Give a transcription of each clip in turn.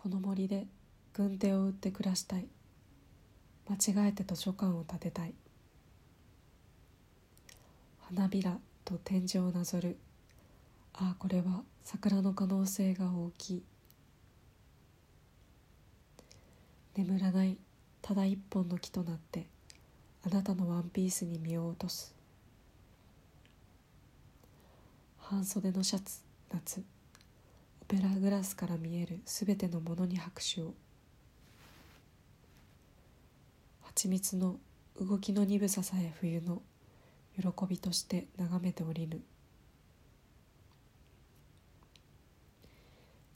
この森で軍手を売って暮らしたい。間違えて図書館を建てたい。花びらと天井をなぞる。ああこれは桜の可能性が大きい。眠らないただ一本の木となってあなたのワンピースに身を落とす。半袖のシャツ夏。ペラグラスから見えるすべてのものに拍手を。蜂蜜の動きの鈍ささえ冬の喜びとして眺めておりぬ。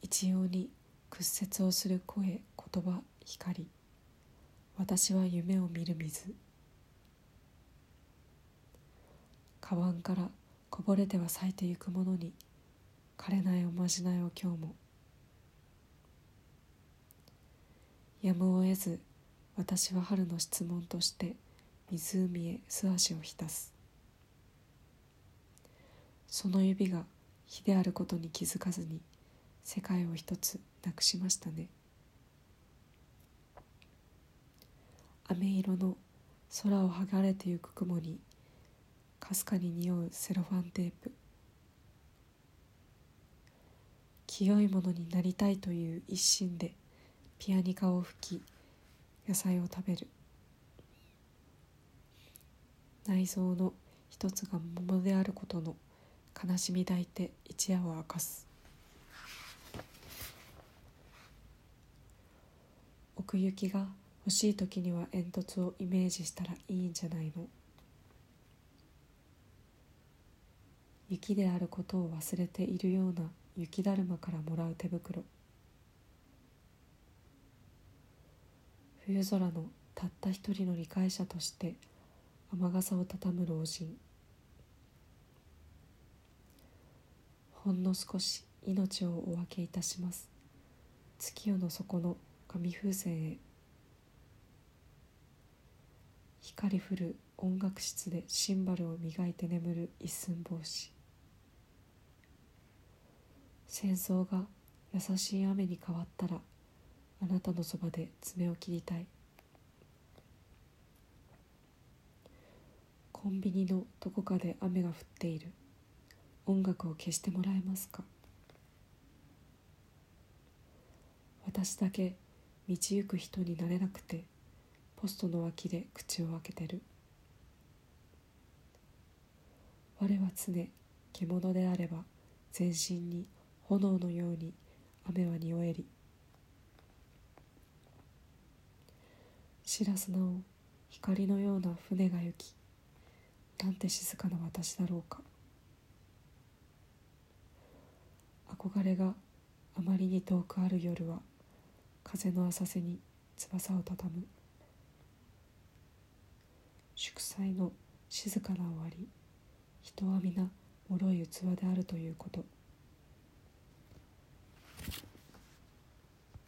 一様に屈折をする声言葉光。私は夢を見る水。カバンからこぼれては咲いてゆくものに枯れないおまじないを今日も。やむを得ず私は春の質問として湖へ素足を浸す。その指が火であることに気づかずに世界を一つなくしましたね。飴色の空を剥がれてゆく雲にかすかに匂うセロファンテープ。清いものになりたいという一心でピアニカを吹き野菜を食べる。内臓の一つが桃であることの悲しみ抱いて一夜を明かす。奥行きが欲しい時には煙突をイメージしたらいいんじゃないの。雪であることを忘れているような雪だるまからもらう手袋。冬空のたった一人の理解者として雨傘を畳む老人。ほんの少し命をお分けいたします。月夜の底の紙風船へ。光降る音楽室でシンバルを磨いて眠る一寸法師。戦争が優しい雨に変わったらあなたのそばで爪を切りたい。コンビニのどこかで雨が降っている。音楽を消してもらえますか？私だけ道行く人になれなくてポストの脇で口を開けてる。我は常獣であれば全身に炎のように雨は匂えり。白砂を光のような船が行きなんて静かな私だろうか。憧れがあまりに遠くある夜は風の浅瀬に翼をたたむ。祝祭の静かな終わり人は皆脆い器であるということ。